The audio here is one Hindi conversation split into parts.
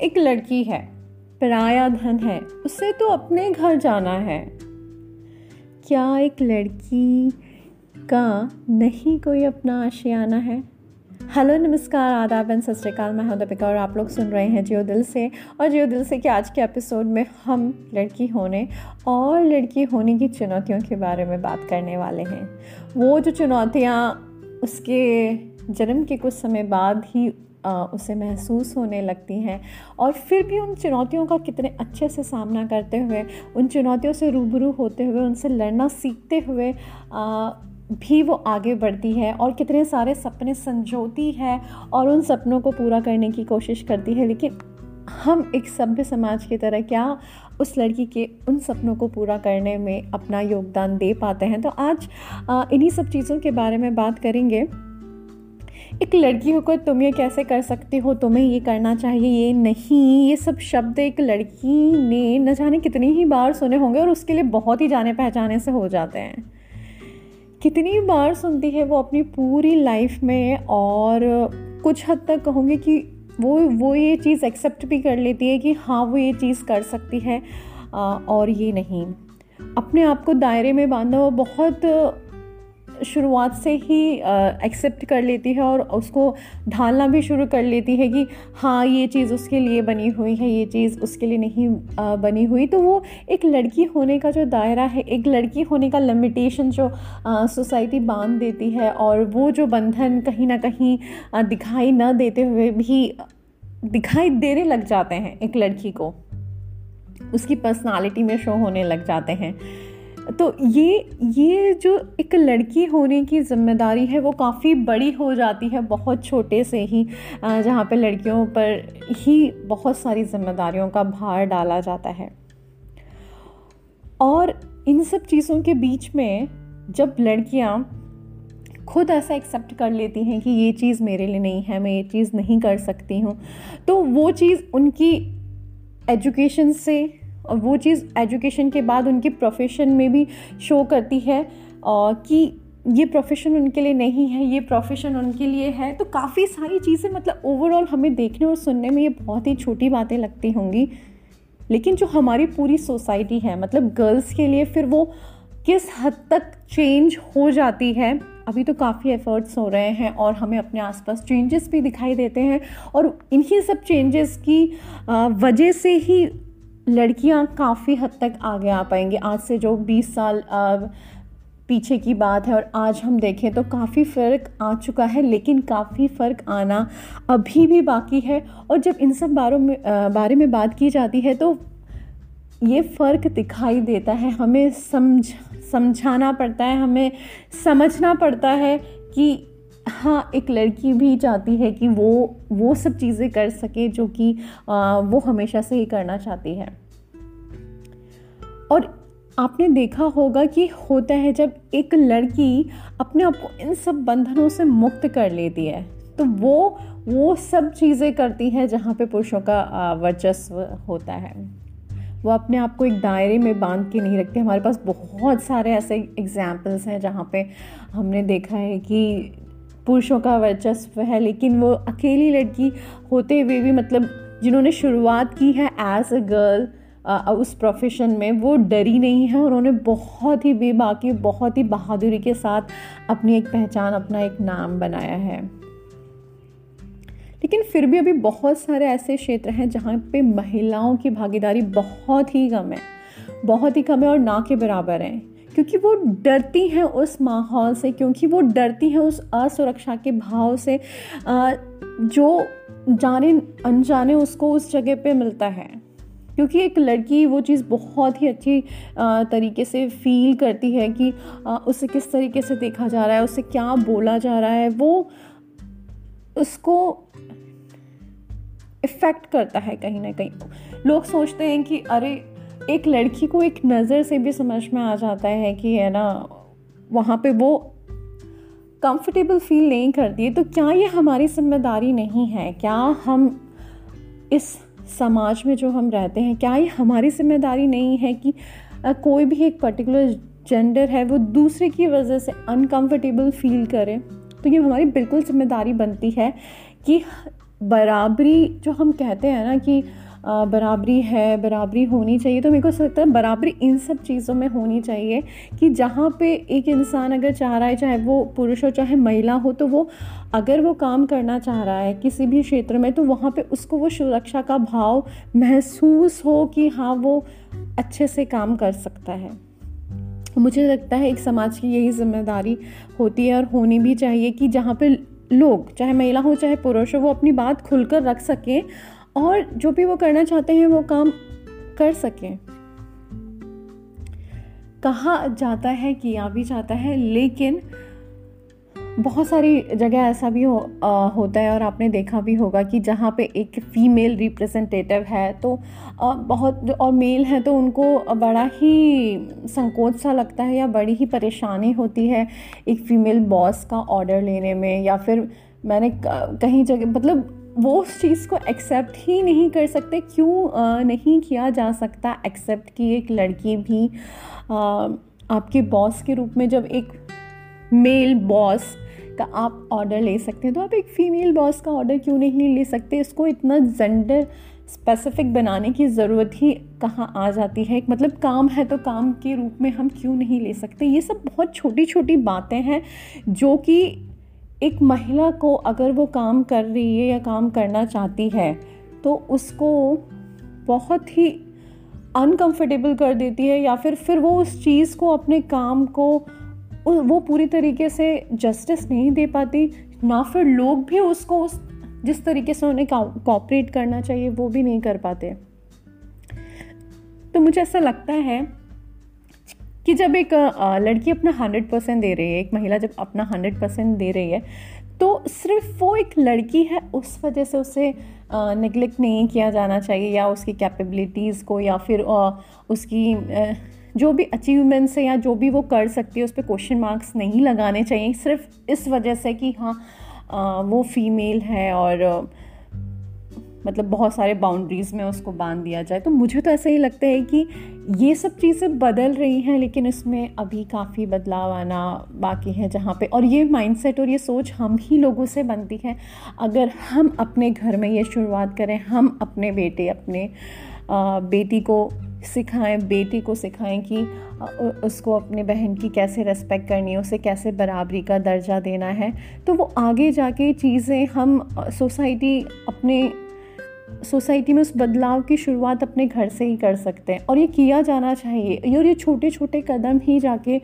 एक लड़की है, पराया धन है, उसे तो अपने घर जाना है। क्या एक लड़की का नहीं कोई अपना आशियाना है? हेलो, नमस्कार, आदाब एंड सत मैं हूँ दीपिका और आप लोग सुन रहे हैं जियो दिल से। और जियो दिल से कि आज के एपिसोड में हम लड़की होने और लड़की होने की चुनौतियों के बारे में बात करने वाले हैं। वो जो चुनौतियाँ उसके जन्म के कुछ समय बाद ही उसे महसूस होने लगती हैं। और फिर भी उन चुनौतियों का कितने अच्छे से सामना करते हुए, उन चुनौतियों से रूबरू होते हुए, उनसे लड़ना सीखते हुए भी वो आगे बढ़ती है और कितने सारे सपने संजोती है और उन सपनों को पूरा करने की कोशिश करती है। लेकिन हम एक सभ्य समाज की तरह क्या उस लड़की के उन सपनों को पूरा करने में अपना योगदान दे पाते हैं? तो आज इन्हीं सब चीज़ों के बारे में बात करेंगे। एक लड़की होकर तुम ये कैसे कर सकती हो? तुम्हें ये करना चाहिए, ये नहीं। ये सब शब्द एक लड़की ने न जाने कितनी ही बार सुने होंगे और उसके लिए बहुत ही जाने पहचाने से हो जाते हैं। कितनी बार सुनती है वो अपनी पूरी लाइफ में और कुछ हद तक कहूँगी कि वो वो ये चीज़ एक्सेप्ट भी कर लेती है कि हाँ वो ये चीज़ कर सकती है और ये नहीं। अपने आप को दायरे में बांधा वो बहुत शुरुआत से ही एक्सेप्ट कर लेती है और उसको ढालना भी शुरू कर लेती है कि हाँ ये चीज़ उसके लिए बनी हुई है, ये चीज़ उसके लिए नहीं बनी हुई। तो वो एक लड़की होने का जो दायरा है, एक लड़की होने का लिमिटेशन जो सोसाइटी बाँध देती है और वो जो बंधन कहीं ना कहीं दिखाई न देते हुए भी, दिखाई देने लग जाते हैं एक लड़की को। उसकी पर्सनालिटी में शो होने लग जाते हैं। तो ये ये जो एक लड़की होने की ज़िम्मेदारी है, वो काफ़ी बड़ी हो जाती है, बहुत छोटे से ही जहाँ पे लड़कियों पर ही बहुत सारी जिम्मेदारियों का भार डाला जाता है। और इन सब चीज़ों के बीच में जब लड़कियाँ खुद ऐसा एक्सेप्ट कर लेती हैं कि ये चीज़ मेरे लिए नहीं है, मैं ये चीज़ नहीं कर सकती हूँ तो वो चीज़ उनकी एजुकेशन से और वो चीज़ एजुकेशन के बाद उनकी प्रोफेशन में भी शो करती है कि ये प्रोफेशन उनके लिए नहीं है, ये प्रोफेशन उनके लिए है। तो काफ़ी सारी चीज़ें मतलब ओवरऑल हमें देखने और सुनने में ये बहुत ही छोटी बातें लगती होंगी। लेकिन जो हमारी पूरी सोसाइटी है मतलब गर्ल्स के लिए फिर वो किस हद तक चेंज हो जाती है, अभी तो काफ़ी एफ़र्ट्स हो रहे हैं और हमें अपने आसपास चेंजेस भी दिखाई देते हैं। और इन्हीं सब चेंजेस की वजह से ही लड़कियाँ काफ़ी हद तक आगे आ पाएँगी। आज से जो 20 साल पीछे की बात है और आज हम देखें तो काफ़ी फ़र्क आ चुका है, लेकिन काफ़ी फ़र्क आना अभी भी बाकी है। और जब इन सब बारों में बारे में बात की जाती है तो ये फ़र्क दिखाई देता है। हमें समझ, समझाना पड़ता है, हमें समझना पड़ता है कि हाँ एक लड़की भी चाहती है कि वो वो सब चीज़ें कर सके जो कि वो हमेशा से ही करना चाहती है। और आपने देखा होगा कि होता है जब एक लड़की अपने आप को इन सब बंधनों से मुक्त कर लेती है तो वो वो सब चीज़ें करती है जहाँ पे पुरुषों का वर्चस्व होता है। वो अपने आप को एक दायरे में बाँध के नहीं रखते। हमारे पास बहुत सारे ऐसे एग्जाम्पल्स हैं जहाँ पे हमने देखा है कि पुरुषों का वर्चस्व है, लेकिन वो अकेली लड़की होते हुए भी मतलब जिन्होंने शुरुआत की है एज अ गर्ल उस प्रोफेशन में, वो डरी नहीं है। उन्होंने बहुत ही बेबाकी, बहुत ही बहादुरी के साथ अपनी एक पहचान, अपना एक नाम बनाया है। लेकिन फिर भी अभी बहुत सारे ऐसे क्षेत्र हैं जहाँ पे महिलाओं की भागीदारी बहुत ही कम है। बहुत ही कम है और ना के बराबर है। क्योंकि वो डरती हैं उस माहौल से, क्योंकि वो डरती हैं उस असुरक्षा के भाव से। जो जाने, अनजाने उसको उस जगह पे मिलता है। क्योंकि एक लड़की वो चीज़ बहुत ही अच्छी तरीके से फील करती है कि उसे किस तरीके से देखा जा रहा है, उसे क्या बोला जा रहा है। वो उसको इफ़ेक्ट करता है कहीं ना कहीं। लोग सोचते हैं कि अरे एक लड़की को एक नज़र से भी समझ में आ जाता है कि है ना, वहाँ पे वो कंफर्टेबल फील नहीं करती है। तो क्या ये हमारी ज़िम्मेदारी नहीं है? क्या हम इस समाज में जो हम रहते हैं, क्या ये हमारी ज़िम्मेदारी नहीं है कि कोई भी एक पर्टिकुलर जेंडर है, वो दूसरे की वजह से अनकंफर्टेबल फील करे? तो ये हमारी बिल्कुल ज़िम्मेदारी बनती है कि बराबरी जो हम कहते हैं ना कि बराबरी है, बराबरी होनी चाहिए। तो मेरे को लगता है बराबरी इन सब चीज़ों में होनी चाहिए कि जहाँ पे एक इंसान अगर चाह रहा है, चाहे वो पुरुष हो, चाहे महिला हो तो वो अगर वो काम करना चाह रहा है किसी भी क्षेत्र में तो वहाँ पे उसको वो सुरक्षा का भाव महसूस हो कि हाँ वो अच्छे से काम कर सकता है। मुझे लगता है एक समाज की यही ज़िम्मेदारी होती है और होनी भी चाहिए कि जहाँ पे लोग, चाहे महिला हो, चाहे पुरुष हो, वो अपनी बात खुलकर रख सकें और जो भी वो करना चाहते हैं वो काम कर सकें। कहा जाता है किया भी जाता है लेकिन बहुत सारी जगह ऐसा भी हो, आ, होता है और आपने देखा भी होगा कि जहाँ पे एक फ़ीमेल रिप्रेजेंटेटिव है तो आ, बहुत और मेल है तो उनको बड़ा ही संकोच सा लगता है या बड़ी ही परेशानी होती है एक फ़ीमेल बॉस का ऑर्डर लेने में या फिर मैंने कहीं जगह मतलब वो उस चीज़ को एक्सेप्ट ही नहीं कर सकते। क्यों नहीं किया जा सकता एक्सेप्ट कि एक लड़की भी आपके बॉस के रूप में जब एक मेल बॉस का आप ऑर्डर ले सकते हैं तो आप एक फ़ीमेल बॉस का ऑर्डर क्यों नहीं ले सकते? इसको इतना जेंडर स्पेसिफिक बनाने की ज़रूरत ही कहाँ आ जाती है? मतलब काम है तो काम के रूप में हम क्यों नहीं ले सकते? ये सब बहुत छोटी छोटी बातें हैं जो कि एक महिला को अगर वो काम कर रही है या काम करना चाहती है तो उसको बहुत ही अनकंफर्टेबल कर देती है या फिर फिर वो उस चीज़ को, अपने काम को वो पूरी तरीके से जस्टिस नहीं दे पाती, ना फिर लोग भी उसको उस, जिस तरीके से उन्हें कॉपरेट करना चाहिए, वो भी नहीं कर पाते। तो मुझे ऐसा लगता है कि जब एक लड़की अपना हंड्रेड परसेंट दे रही है, एक महिला जब अपना हंड्रेड परसेंट दे रही है तो सिर्फ़ वो एक लड़की है, उस वजह से उसे निगलेक्ट नहीं किया जाना चाहिए या उसकी कैपेबिलिटीज़ को या फिर उसकी जो भी अचीवमेंट्स है या जो भी वो कर सकती है, उस पर क्वेश्चन मार्क्स नहीं लगाने चाहिए। सिर्फ़ इस वजह से कि हाँ वो फीमेल है और मतलब बहुत सारे बाउंड्रीज़ में उसको बाँध दिया जाए। तो मुझे तो ऐसा ही लगता है कि ये सब चीज़ें बदल रही हैं, लेकिन इसमें अभी काफ़ी बदलाव आना बाकी है जहाँ पे। और ये माइंडसेट और ये सोच हम ही लोगों से बनती है। अगर हम अपने घर में ये शुरुआत करें, हम अपने बेटे, अपने बेटी को सिखाएँ, बेटी को सिखाएँ कि उसको अपने बहन की कैसे रेस्पेक्ट करनी है, उसे कैसे बराबरी का दर्जा देना है तो वो आगे जाके चीज़ें हम सोसाइटी अपने सोसाइटी में उस बदलाव की शुरुआत अपने घर से ही कर सकते हैं। और ये किया जाना चाहिए। और ये छोटे छोटे कदम ही जाके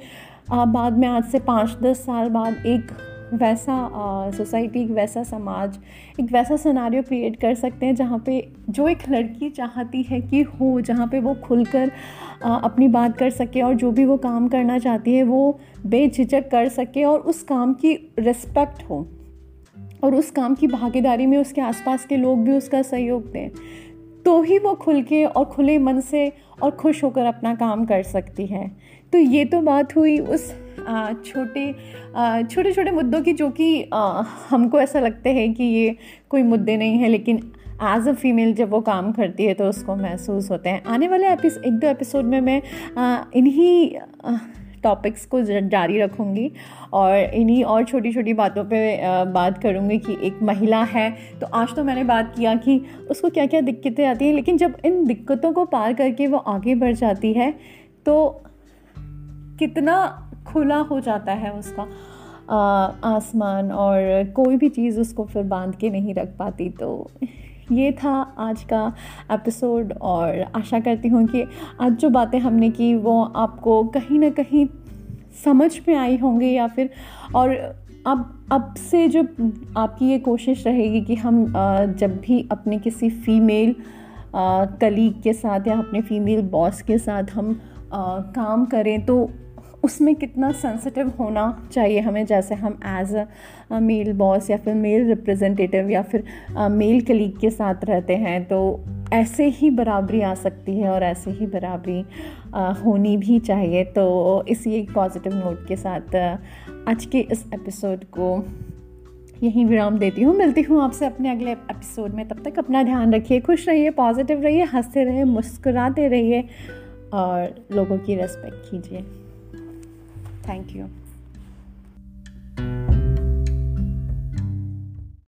बाद में आज से पाँच दस साल बाद एक वैसा सोसाइटी, एक वैसा समाज, एक वैसा सनारियो क्रिएट कर सकते हैं, जहाँ पे जो एक लड़की चाहती है कि हो, जहाँ पे वो खुलकर अपनी बात कर सके और जो भी वो काम करना चाहती है, वो बेझिझक कर सके और उस काम की रिस्पेक्ट हो। और उस काम की भागीदारी में उसके आसपास के लोग भी उसका सहयोग दें तो ही वो खुल के और खुले मन से और खुश होकर अपना काम कर सकती है। तो ये तो बात हुई उस छोटे छोटे छोटे मुद्दों की जो कि हमको ऐसा लगता है कि ये कोई मुद्दे नहीं है, लेकिन एज अ फीमेल जब वो काम करती है तो उसको महसूस होते हैं। आने वाले एपिस, एक दो एपिसोड में मैं इन्हीं टॉपिक्स को जारी रखूँगी और इन्हीं और छोटी छोटी बातों पे बात करूँगी कि एक महिला है तो आज तो मैंने बात किया कि उसको क्या क्या दिक्कतें आती हैं, लेकिन जब इन दिक्कतों को पार करके वो आगे बढ़ जाती है तो कितना खुला हो जाता है उसका आसमान और कोई भी चीज़ उसको फिर बाँध के नहीं रख पाती तो ये था आज का एपिसोड और आशा करती हूँ कि आज जो बातें हमने की वो आपको कहीं ना कहीं समझ में आई होंगी या फिर और अब अब से जो आपकी ये कोशिश रहेगी कि हम जब भी अपने किसी फीमेल कलीग के साथ या अपने फीमेल बॉस के साथ हम काम करें तो उसमें कितना सेंसिटिव होना चाहिए हमें, जैसे हम एज अ मेल बॉस या फिर मेल रिप्रेजेंटेटिव या फिर मेल कलीग के साथ रहते हैं तो ऐसे ही बराबरी आ सकती है और ऐसे ही बराबरी होनी भी चाहिए। तो इसी एक पॉजिटिव नोट के साथ आज के इस एपिसोड को यहीं विराम देती हूँ। मिलती हूँ आपसे अपने अगले एपिसोड में। तब तक अपना ध्यान रखिए, खुश रहिए पॉजिटिव रहिए, हँसते रहिए, मुस्कुराते रहिए और लोगों की रेस्पेक्ट कीजिए। Thank you.